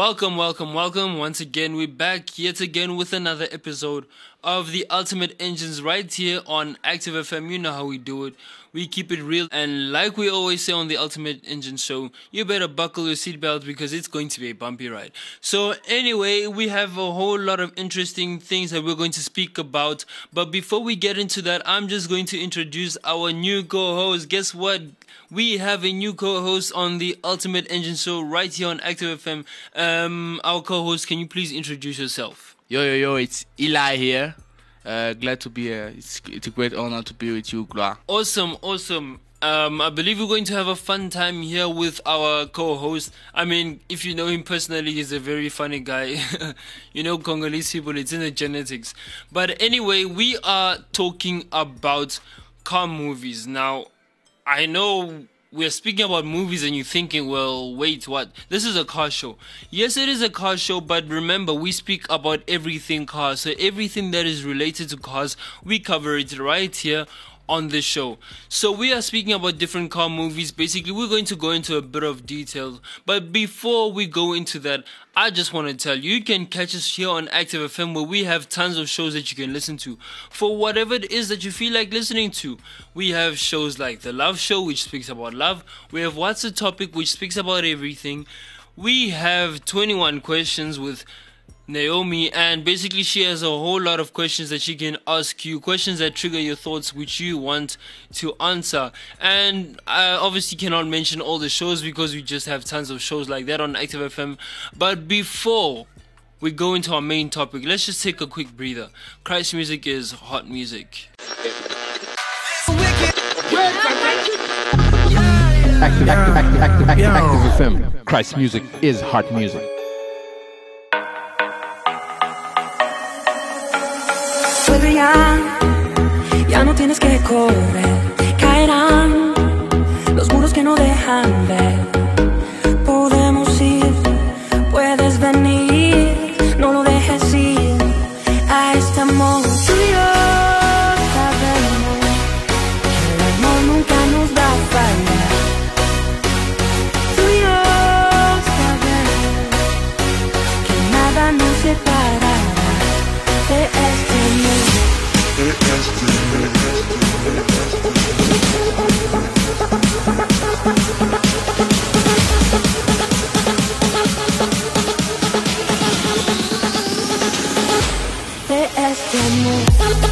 Welcome, welcome, welcome. Once again, we're back yet again with another episode of the Ultimate Engines right here on Active FM. You know how we do it. We keep it real. And like we always say on the Ultimate Engine show, you better buckle your seatbelt because it's going to be a bumpy ride. So, anyway, we have a whole lot of interesting things that we're going to speak about. But before we get into that, I'm just going to introduce our new co host. Guess what? We have a new co-host on the Ultimate Engine Show right here on Active FM. Um, our co-host, can you please introduce yourself? Yo, yo, yo, it's Eli here. Uh, glad to be here. It's, it's a great honor to be with you, Gloire. Awesome, awesome. Um, I believe we're going to have a fun time here with our co-host. I mean, if you know him personally, he's a very funny guy. you know, Congolese people, it's in the genetics. But anyway, we are talking about car movies. Now, I know we're speaking about movies and you're thinking, well, wait, what? This is a car show. Yes, it is a car show, but remember, we speak about everything cars. So everything that is related to cars, we cover it right here on this show. So we are speaking about different car movies. Basically, we're going to go into a bit of detail. But before we go into that, I just want to tell you, you can catch us here on Active FM where we have tons of shows that you can listen to for whatever it is that you feel like listening to. We have shows like The Love Show, which speaks about love. We have What's the Topic, which speaks about everything. We have 21 questions with Naomi, and basically she has a whole lot of questions that she can ask you, questions that trigger your thoughts, which you want to answer. And I obviously cannot mention all the shows because we just have tons of shows like that on Active FM. But before we go into our main topic, let's just take a quick breather. Christ music is hot music. Active, active, active, active, active, FM. Christ music is hot music. Ya no tienes que correr. Caerán los muros que no dejan ver. De este amor.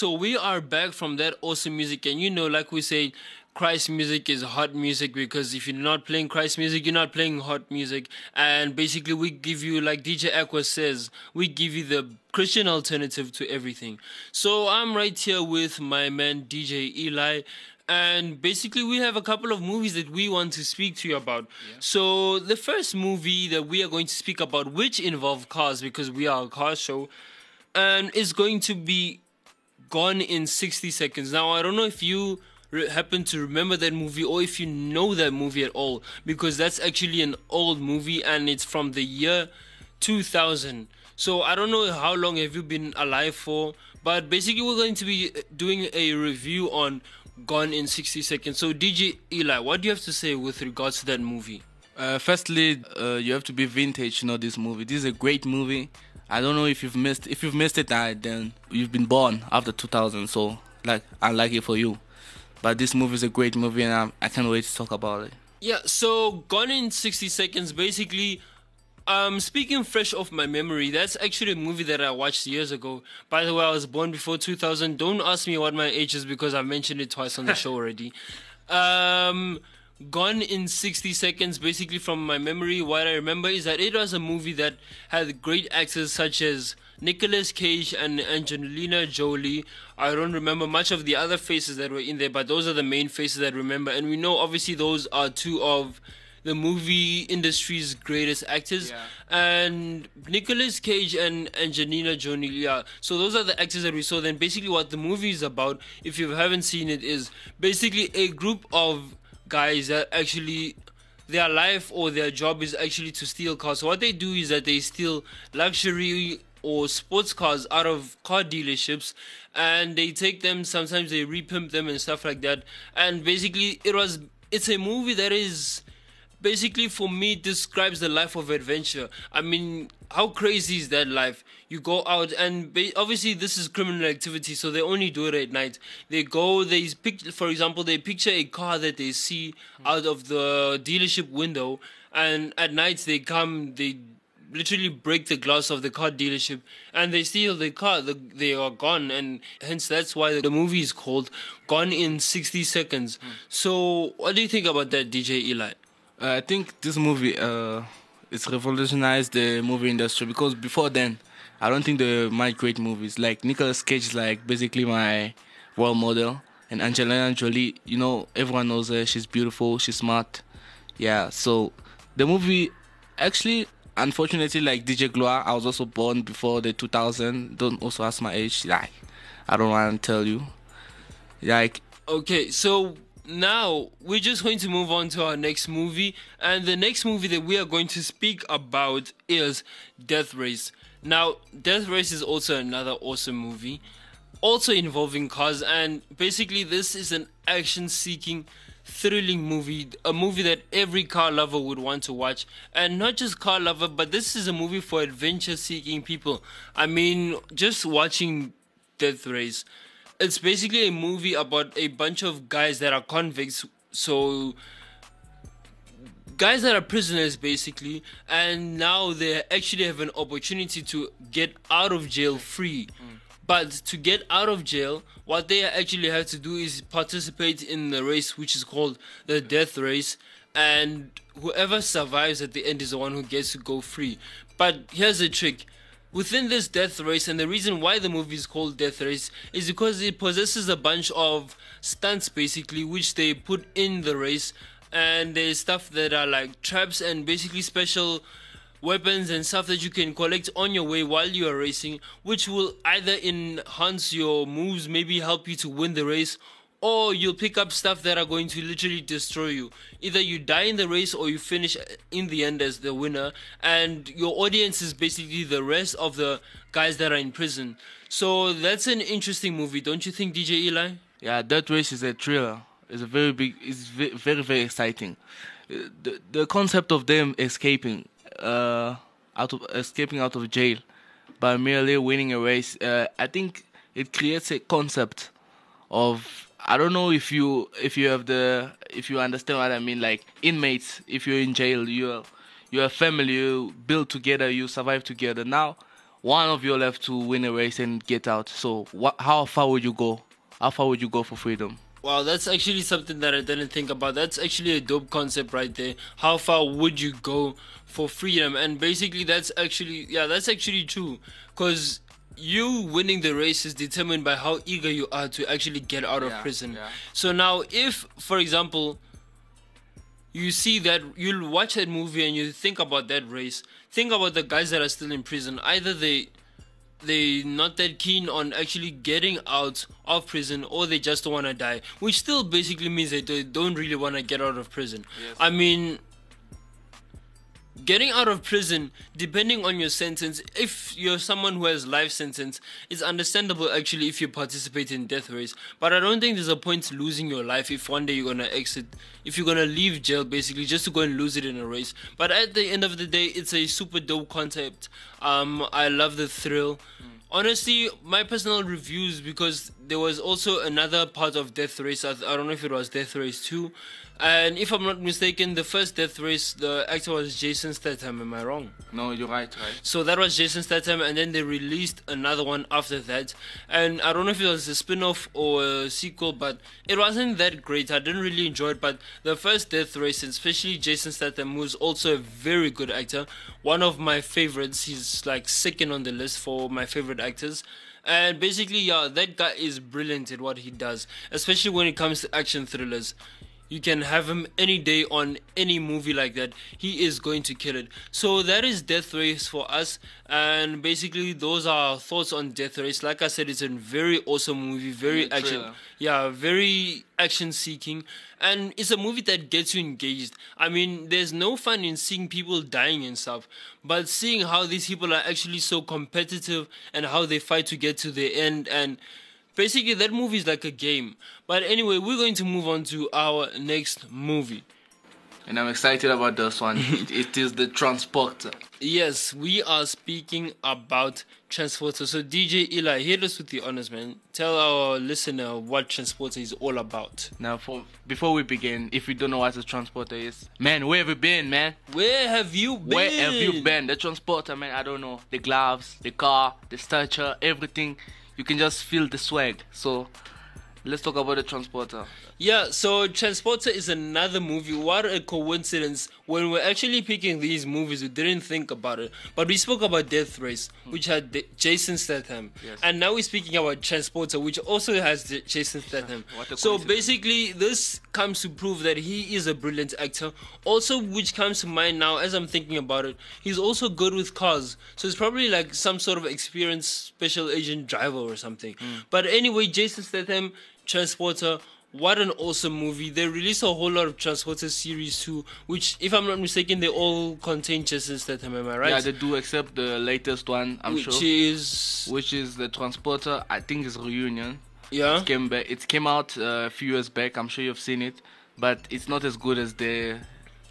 So we are back from that awesome music, and you know, like we say, Christ music is hot music because if you're not playing Christ music, you're not playing hot music. And basically, we give you, like DJ Aqua says, we give you the Christian alternative to everything. So I'm right here with my man DJ Eli. And basically, we have a couple of movies that we want to speak to you about. So, the first movie that we are going to speak about, which involve cars, because we are a car show, and is going to be gone in 60 seconds. Now, I don't know if you re- happen to remember that movie or if you know that movie at all, because that's actually an old movie and it's from the year 2000. So, I don't know how long have you been alive for, but basically, we're going to be doing a review on Gone in 60 Seconds. So, DJ Eli, what do you have to say with regards to that movie? Uh, firstly, uh, you have to be vintage you know this movie. This is a great movie. I don't know if you've missed. If you've missed it, uh, then you've been born after 2000. So, like, unlucky for you. But this movie is a great movie, and I, I can't wait to talk about it. Yeah, so Gone in 60 Seconds, basically, um, speaking fresh off my memory, that's actually a movie that I watched years ago. By the way, I was born before 2000. Don't ask me what my age is because I've mentioned it twice on the show already. Um, Gone in 60 Seconds, basically from my memory, what I remember is that it was a movie that had great actors such as Nicolas Cage and Angelina Jolie. I don't remember much of the other faces that were in there, but those are the main faces that I remember. And we know obviously those are two of the movie industry's greatest actors. Yeah. And Nicolas Cage and Angelina Jolie, yeah. So those are the actors that we saw. Then basically what the movie is about, if you haven't seen it, is basically a group of guys that actually their life or their job is actually to steal cars. So what they do is that they steal luxury or sports cars out of car dealerships and they take them sometimes they repimp them and stuff like that and basically it was it's a movie that is basically for me describes the life of adventure. I mean how crazy is that life? You go out and ba- obviously this is criminal activity so they only do it at night. They go they pick for example they picture a car that they see hmm. out of the dealership window and at night they come they literally break the glass of the car dealership and they steal the car the, they are gone and hence that's why the movie is called gone in 60 seconds. Hmm. So what do you think about that dj eli Uh, I think this movie uh, it's revolutionized the movie industry because before then, I don't think they made great movies. Like Nicolas Cage is like basically my role model, and Angelina Jolie. You know, everyone knows her. She's beautiful. She's smart. Yeah. So the movie, actually, unfortunately, like DJ Gloire, I was also born before the 2000. Don't also ask my age. Like, I don't want to tell you. Like, Okay, so now we're just going to move on to our next movie, and the next movie that we are going to speak about is Death Race. Now, Death Race is also another awesome movie, also involving cars, and basically, this is an action seeking, thrilling movie, a movie that every car lover would want to watch, and not just car lover, but this is a movie for adventure seeking people. I mean, just watching Death Race it's basically a movie about a bunch of guys that are convicts. So guys that are prisoners basically. And now they actually have an opportunity to get out of jail free. Mm. But to get out of jail what they actually have to do is participate in the race which is called the death race. And whoever survives at the end is the one who gets to go free. But here's the trick within this death race and the reason why the movie is called death race is because it possesses a bunch of stunts basically which they put in the race and there's stuff that are like traps and basically special weapons and stuff that you can collect on your way while you are racing which will either enhance your moves maybe help you to win the race or you'll pick up stuff that are going to literally destroy you. Either you die in the race or you finish in the end as the winner, and your audience is basically the rest of the guys that are in prison. So that's an interesting movie, don't you think, DJ Eli? Yeah, that Race is a thriller. It's a very big. It's very very exciting. Uh, The the concept of them escaping, uh, out of escaping out of jail, by merely winning a race. Uh, I think it creates a concept of. I don't know if you if you have the if you understand what I mean. Like inmates, if you're in jail, you're you're a family. You build together. You survive together. Now, one of you left to win a race and get out. So, what? How far would you go? How far would you go for freedom? Wow, that's actually something that I didn't think about. That's actually a dope concept right there. How far would you go for freedom? And basically, that's actually, yeah, that's actually true. Because you winning the race is determined by how eager you are to actually get out of Yeah, prison. yeah. So now, if, for example, you see that you'll watch that movie and you think about that race, think about the guys that are still in prison. Either they they not that keen on actually getting out of prison or they just don't want to die which still basically means that they don't really want to get out of prison i mean getting out of prison depending on your sentence if you're someone who has life sentence it's understandable actually if you participate in death race. But i don't think there's a point to losing your life if one day you're gonna exit if you're gonna leave jail basically just to go and lose it in a race. But at the end of the day it's a super dope concept. Um i love the thrill. Honestly my personal reviews because there was also another part of death race i, I don't know if it was death race 2 and if i'm not mistaken the first death race the actor was jason statham am i wrong No, you're right, right. so that was Jason Statham, and then they released another one after that. And I don't know if it was a spin off or a sequel, but it wasn't that great. I didn't really enjoy it. But the first Death Race, especially Jason Statham, who's also a very good actor, one of my favorites. He's like second on the list for my favorite actors. And basically, yeah, that guy is brilliant at what he does, especially when it comes to action thrillers. You can have him any day on any movie like that. He is going to kill it. So that is Death Race for us. And basically, those are our thoughts on Death Race. Like I said, it's a very awesome movie, very action. thriller. Yeah, very action seeking. And it's a movie that gets you engaged. I mean, there's no fun in seeing people dying and stuff, but seeing how these people are actually so competitive and how they fight to get to the end and basically that movie is like a game. But anyway, we're going to move on to our next movie. And I'm excited about this one. it, is the Transporter. Yes, we are speaking about Transporter. So DJ Eli, hit us with the honors, man. Tell our listener what Transporter is all about. Now, for before we begin, if you don't know what a Transporter is, man, where have you been, man? Where have you been? Where have you been? The Transporter, man, I don't know. The gloves, the car, the stature, everything. You can just feel the swag. So, let's talk about the Transporter. Yeah, so Transporter is another movie. What a coincidence. When we're actually picking these movies, we didn't think about it. But we spoke about Death Race, which had D- Jason Statham. Yes. And now we're speaking about Transporter, which also has Jason Statham. So basically, this comes to prove that he is a brilliant actor. Also, which comes to mind now as I'm thinking about it, he's also good with cars. So it's probably like some sort of experienced special agent driver or something. Hmm. But anyway, Jason Statham, Transporter, what an awesome movie. They released a whole lot of Transporter series too, which, if I'm not mistaken, they all contain Jason Statham, am I right? Yeah, they do, except the latest one, I'm which sure. Which is. Which is the Transporter, I think is Reunion. Yeah? came back. It came out uh, a few years back. I'm sure you've seen it, but it's not as good as the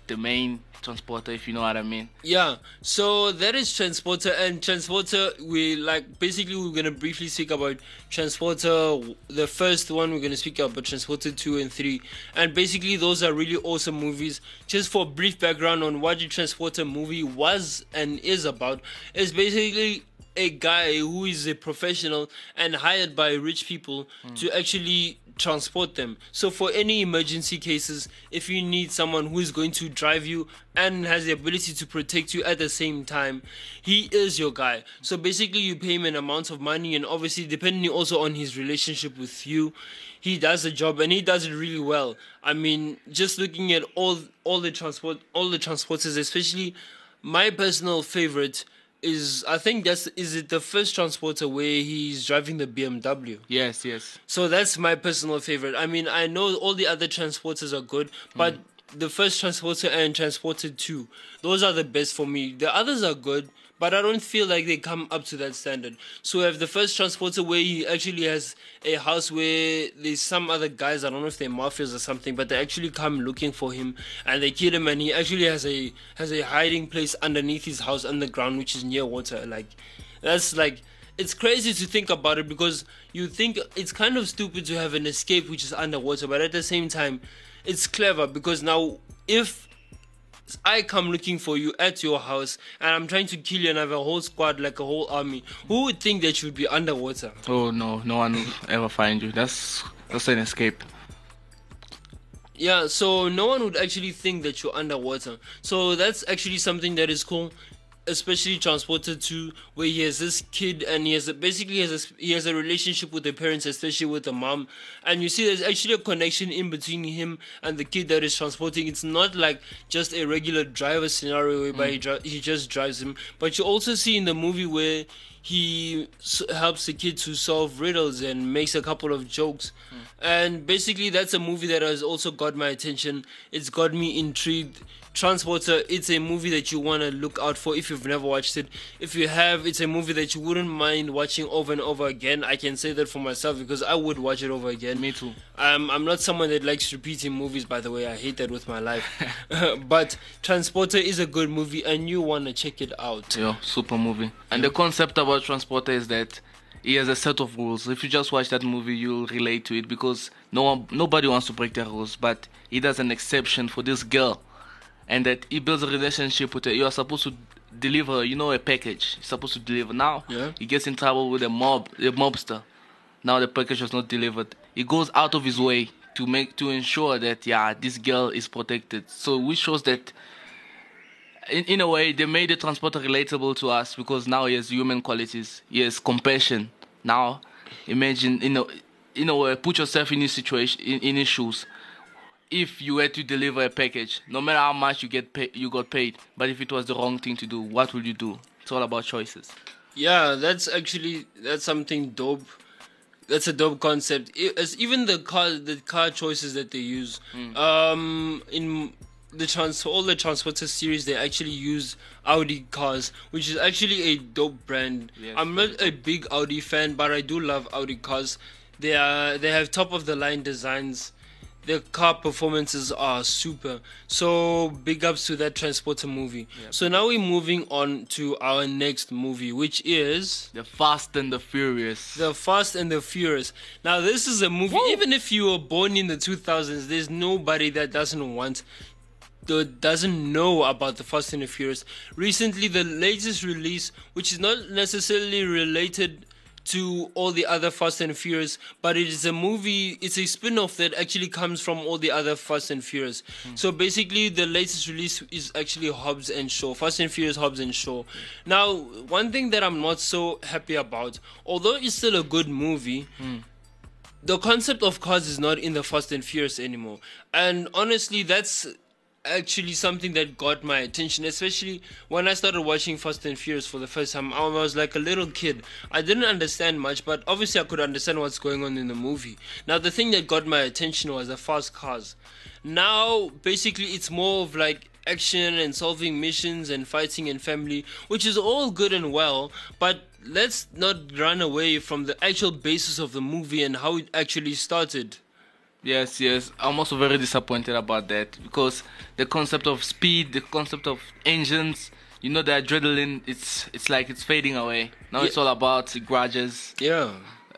the main transporter, if you know what I mean. Yeah, so that is Transporter, and Transporter, we like basically we're gonna briefly speak about Transporter, the first one we're gonna speak about Transporter 2 and 3, and basically those are really awesome movies. Just for brief background on what the Transporter movie was and is about, it's basically a guy who is a professional and hired by rich people to hmm. actually transport them. So for any emergency cases, if you need someone who is going to drive you and has the ability to protect you at the same time, he is your guy. So basically you pay him an amount of money and obviously depending also on his relationship with you, he does the job and he does it really well. I mean, just looking at all all the transport all the transporters, especially my personal favorite is I think that's is it the first transporter where he's driving the BMW. Yes, yes. So that's my personal favorite. I mean, I know all the other transporters are good, but mm. the first transporter and transporter 2, those are the best for me. The others are good, but I don't feel like they come up to that standard. So we have the first transporter where he actually has a house where there's some other guys, I don't know if they're mafias or something, but they actually come looking for him and they kill him and he actually has a has a hiding place underneath his house underground which is near water. Like that's like it's crazy to think about it because you think it's kind of stupid to have an escape which is underwater, but at the same time, it's clever because now if I come looking for you at your house and I'm trying to kill you and I have a whole squad like a whole army, who would think that you would be underwater? Oh no, no one will ever find you. That's that's an escape. Yeah, so no one would actually think that you're underwater. So that's actually something that is cool, especially Transporter 2 where he has this kid and he has a, basically has a, he has a relationship with the parents, especially with the mom. And you see, there's actually a connection in between him and the kid that is transporting. It's not like just a regular driver scenario whereby he, mm. dri- he just drives him, but you also see in the movie where he s- helps the kid to solve riddles and makes a couple of jokes. Mm. And basically, that's a movie that has also got my attention. It's got me intrigued. Transporter, it's a movie that you want to look out for if you've never watched it. If you have, it's a movie that you wouldn't mind watching over and over again. I can say that for myself because I would watch it over again. Me too. Um, I'm not someone that likes repeating movies, by the way. I hate that with my life. but Transporter is a good movie and you want to check it out. Yeah, super movie. And the concept about Transporter is that he has a set of rules. If you just watch that movie, you'll relate to it because no one, nobody wants to break the rules. But he does an exception for this girl, and that he builds a relationship with her. You are supposed to deliver, you know, a package. You're supposed to deliver. Now Yeah. he gets in trouble with a mob, a mobster. Now the package was not delivered. He goes out of his way to make to ensure that yeah, this girl is protected. So which shows that in, in a way, they made the transporter relatable to us because now he has human qualities. He has compassion. Now, imagine, you know, in a way, put yourself in his situation, in, in his shoes. If you were to deliver a package, no matter how much you get pay, you got paid, but if it was the wrong thing to do, what would you do? It's all about choices. Yeah, that's actually that's something dope. That's a dope concept. I- As even the car, the car choices that they use. Um, in the trans, all the transporter series, they actually use Audi cars, which is actually a dope brand. Yes, I'm not a big Audi fan, but I do love Audi cars. They are they have top of the line designs. Their car performances are super. So big ups to that transporter movie. So now we're moving on to our next movie, which is The Fast and the Furious. The Fast and the Furious. Now this is a movie. Even if you were born in the 2000s, there's nobody that doesn't want that doesn't know about the Fast and the Furious. Recently, the latest release, which is not necessarily related to all the other Fast and Furious, but it is a movie, it's a spin off that actually comes from all the other Fast and Furious. Hmm. So basically, the latest release is actually Hobbs and Shaw, Fast and Furious Hobbs and Shaw. Now, one thing that I'm not so happy about, although it's still a good movie, hmm. the concept of cars is not in the Fast and Furious anymore. And honestly, that's actually something that got my attention, especially when I started watching Fast and Furious for the first time. I was like a little kid. I didn't understand much, but obviously I could understand what's going on in the movie. Now, the thing that got my attention was the fast cars. Now, basically, it's more of like action and solving missions and fighting and family, which is all good and well, but let's not run away from the actual basis of the movie and how it actually started. Yes, yes. I'm also very disappointed about that because the concept of speed, the concept of engines, you know, the adrenaline, it's it's like it's fading away. Now it's all about grudges, Yeah.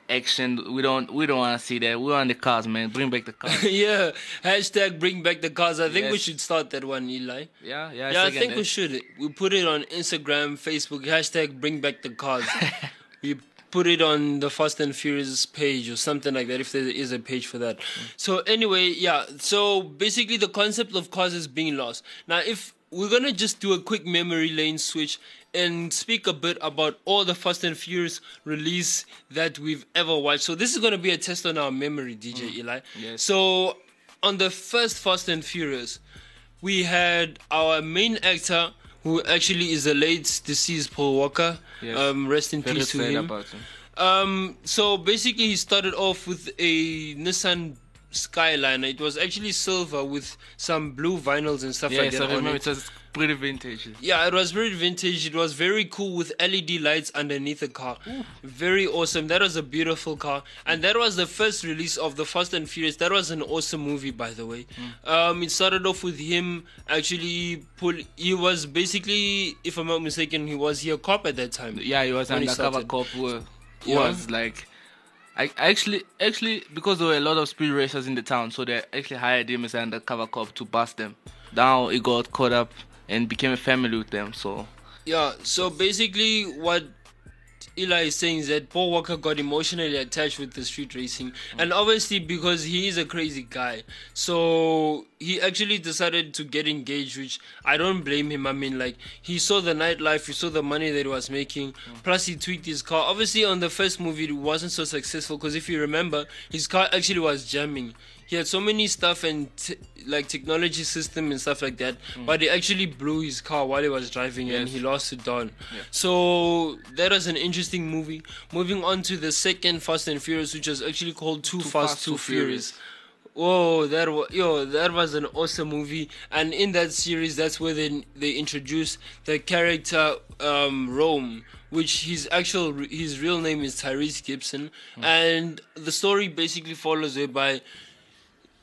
action. We don't we don't want to see that. We want the cars, man. Bring back the cars. yeah. Hashtag bring back the cars. I think we should start that one, Eli. yeah, yeah. Yeah, I think that. we should. We put it on Instagram, Facebook. Hashtag bring back the cars. we put it on the Fast and Furious page or something like that if there is a page for that. Mm. So anyway, yeah. So basically, the concept of cars is being lost. Now, if we're gonna just do a quick memory lane switch and speak a bit about all the Fast and Furious release that we've ever watched. So this is gonna be a test on our memory, DJ mm. Eli. Yes. So on the first Fast and Furious, we had our main actor, who actually is the late deceased Paul Walker. Yes. Um, rest in Very peace to him. him. Um, so basically, he started off with a Nissan Skyline. It was actually silver with some blue vinyls and stuff like Yes, that. I on remember it. it was pretty vintage. Yeah, it was very vintage. It was very cool with LED lights underneath the car. Very awesome. That was a beautiful car. And that was the first release of the Fast and Furious. That was an awesome movie, by the way. Um, it started off with him actually pull. He was basically, if I'm not mistaken, he was he a cop at that time. Yeah, he was he undercover cop who, who Yeah. was like I actually actually because there were a lot of speed racers in the town, so they actually hired him as an undercover cop to bust them. Now he got caught up and became a family with them. So Yeah, so basically what Eli is saying is that Paul Walker got emotionally attached with the street racing, and obviously because he is a crazy guy, so he actually decided to get engaged, which I don't blame him. I mean, like he saw the nightlife, he saw the money that he was making, plus he tweaked his car. Obviously, on the first movie, it wasn't so successful because if you remember, his car actually was jamming. He had so many stuff and t- like technology system and stuff like that, but he actually blew his car while he was driving and he lost to Dom. So that was an interesting movie. Moving on to the second Fast and Furious, which was actually called Too, Fast, Fast, Too Too Furious. Whoa, that was yo, that was an awesome movie. And in that series, that's where they they introduced the character um, Rome, which his actual his real name is Tyrese Gibson, and the story basically follows whereby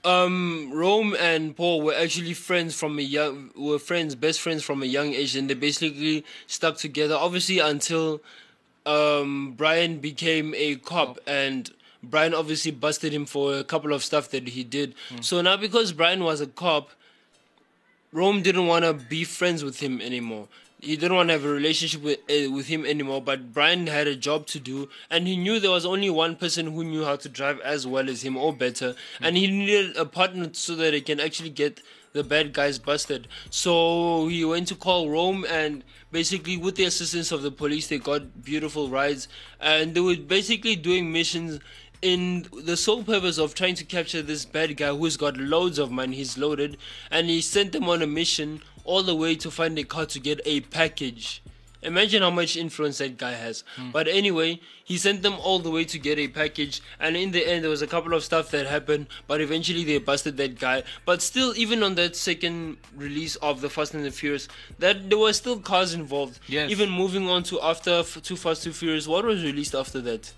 um Rome and Paul were actually friends from a young were friends best friends from a young age and they basically stuck together obviously until um Brian became a cop and Brian obviously busted him for a couple of stuff that he did. So now because Brian was a cop, Rome didn't want to be friends with him anymore. He didn't want to have a relationship with uh, with him anymore. But Brian had a job to do, and he knew there was only one person who knew how to drive as well as him or better, and he needed a partner so that he can actually get the bad guys busted. So he went to call Rome, and basically, with the assistance of the police, they got beautiful rides, and they were basically doing missions in the sole purpose of trying to capture this bad guy who's got loads of money, he's loaded, and he sent them on a mission all the way to find a car to get a package. Imagine how much influence that guy has. Hmm. But anyway, he sent them all the way to get a package, and in the end, there was a couple of stuff that happened, but eventually they busted that guy. But still, even on that second release of the Fast and the Furious, that there were still cars involved. Yes. Even moving on to after Too Fast Too Furious, what was released after that?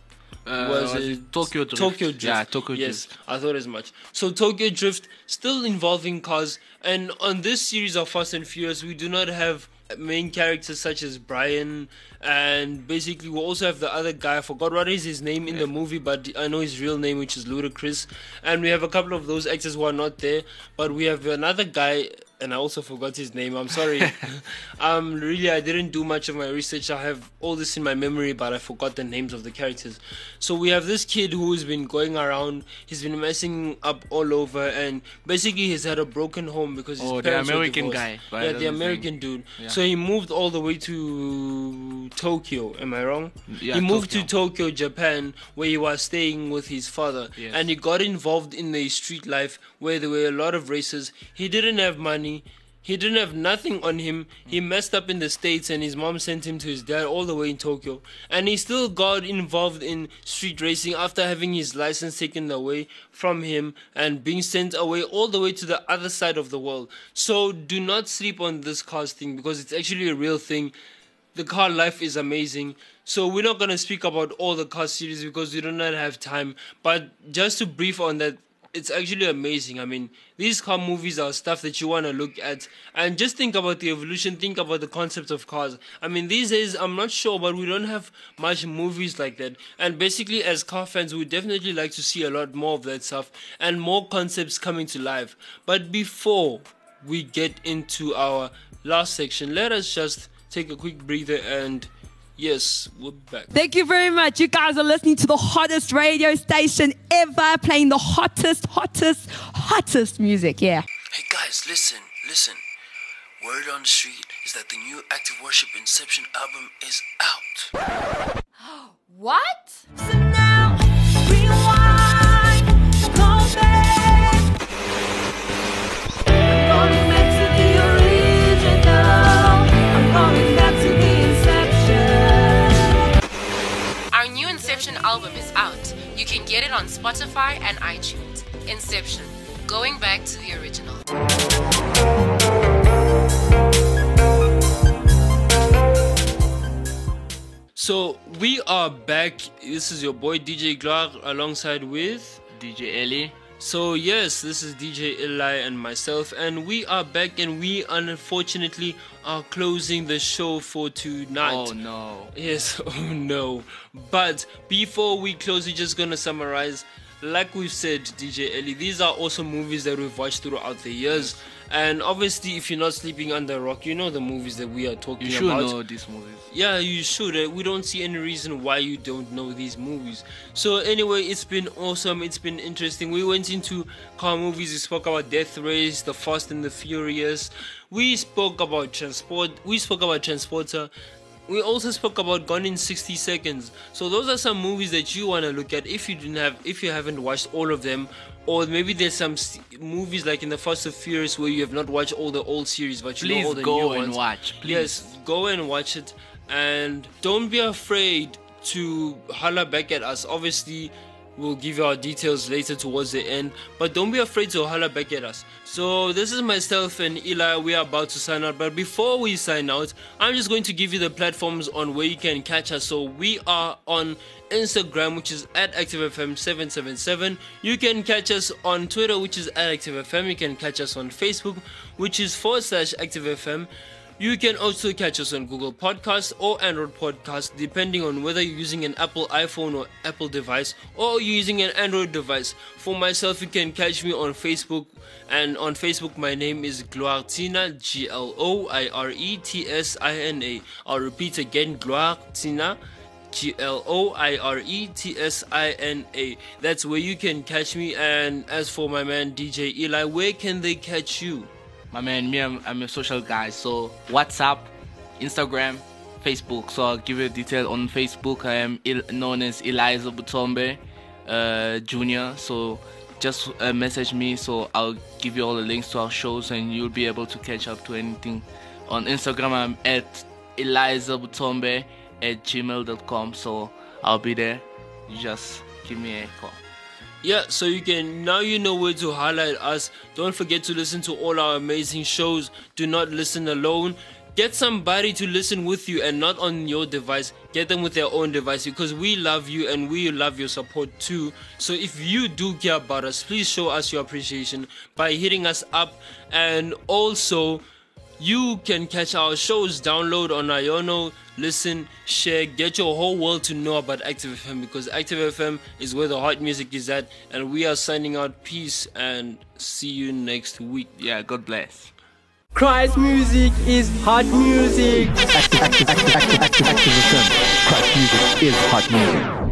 Uh, was was it Tokyo Drift? Tokyo Drift. Yeah, Tokyo yes, Drift. Yes, I thought as much. So Tokyo Drift still involving cars, and on this series of Fast and Furious, we do not have main characters such as Brian, and basically we also have the other guy. I forgot what is his name in the movie, but I know his real name, which is Ludacris. And we have a couple of those actors who are not there, but we have another guy. And I also forgot his name. I'm sorry. um, really, I didn't do much of my research. I have all this in my memory, but I forgot the names of the characters. So we have this kid who's been going around. He's been messing up all over, and basically he's had a broken home because his Oh, the parents were American divorced. guy? Yeah, the American dude. Yeah. So he moved all the way to Tokyo. Am I wrong? Yeah, he moved Tokyo. to Tokyo, Japan, where he was staying with his father, Yes. and he got involved in the street life where there were a lot of races. He didn't have money. He didn't have nothing on him. He messed up in the States and his mom sent him to his dad all the way in Tokyo. And he still got involved in street racing after having his license taken away from him and being sent away all the way to the other side of the world. So do not sleep on this cars thing because it's actually a real thing. The car life is amazing. So we're not gonna speak about all the car series because we do not have time. But just to brief on that, it's actually amazing. I mean, these car movies are stuff that you want to look at and just think about the evolution, think about the concept of cars. I mean, these days, I'm not sure, but we don't have much movies like that. And basically, as car fans, we definitely like to see a lot more of that stuff and more concepts coming to life. But before we get into our last section, let us just take a quick breather and yes, we're back. Thank you very much. You guys are listening to the hottest radio station ever, playing the hottest, hottest, hottest music. Yeah. Hey guys, listen, listen. Word on the street is that the new Active Worship Inception album is out. What? So now, Spotify and iTunes. Inception, going back to the original. So we are back. This is your boy DJ Gloire alongside with DJ Ellie. So yes, this is DJ Eli and myself, and we are back, and we unfortunately are closing the show for tonight. Oh no. Yes, oh no. But before we close, we're just gonna summarize. Like we've said, DJ Ellie, these are also movies that we've watched throughout the years. And obviously, if you're not sleeping under a rock, you know the movies that we are talking You should about. know these movies. Yeah, you should. Uh, We don't see any reason why you don't know these movies. So anyway, it's been awesome. It's been interesting. We went into car movies. We spoke about Death Race, The Fast and the Furious. We spoke about transport. We spoke about Transporter. We also spoke about Gone in 60 Seconds. So those are some movies that you want to look at if you didn't have, if you haven't watched all of them, or maybe there's some s- movies like in the Fast and Furious where you have not watched all the old series, but you know all the go new and ones. watch, please. Yes, go and watch it and don't be afraid to holler back at us obviously we'll give you our details later towards the end. But don't be afraid to holler back at us. So this is myself and eli. We are about to sign out. But before we sign out i'm just going to give you the platforms on where you can catch us. So we are on instagram which is at activefm777 you can catch us on twitter which is at activefm. You can catch us on facebook which is forward slash activefm you can also catch us on Google Podcasts or Android Podcasts, depending on whether you're using an Apple iPhone or Apple device or you're using an Android device. For myself, you can catch me on Facebook, and on Facebook, my name is Gloiretsina, G L O I R E T S I N A. I'll repeat again, Gloiretsina. G L O I R E T S I N A. That's where you can catch me. And as for my man DJ Eli, where can they catch you? My man, me, I'm, I'm a social guy. So WhatsApp, Instagram, Facebook. So I'll give you a detail on Facebook. I am Il- known as Eliza Butombe uh, Junior. So just uh, message me. So I'll give you all the links to our shows, and you'll be able to catch up to anything. On Instagram, I'm at Eliza Butombe at gmail.com. So I'll be there. You just give me a call. Yeah, so you can now you know where to highlight us. Don't forget to listen to all our amazing shows. Do not listen alone. Get somebody to listen with you and not on your device. Get them with their own device because we love you and we love your support too. So if you do care about us, please show us your appreciation by hitting us up and also you can catch our shows, download on Iono, listen, share, get your whole world to know about Active FM because Active FM is where the hot music is at. And we are signing out. Peace and see you next week. Yeah, God bless. Christ music is hot music. Active, active, active, active, active, active Active. FM. Christ music is hot music. In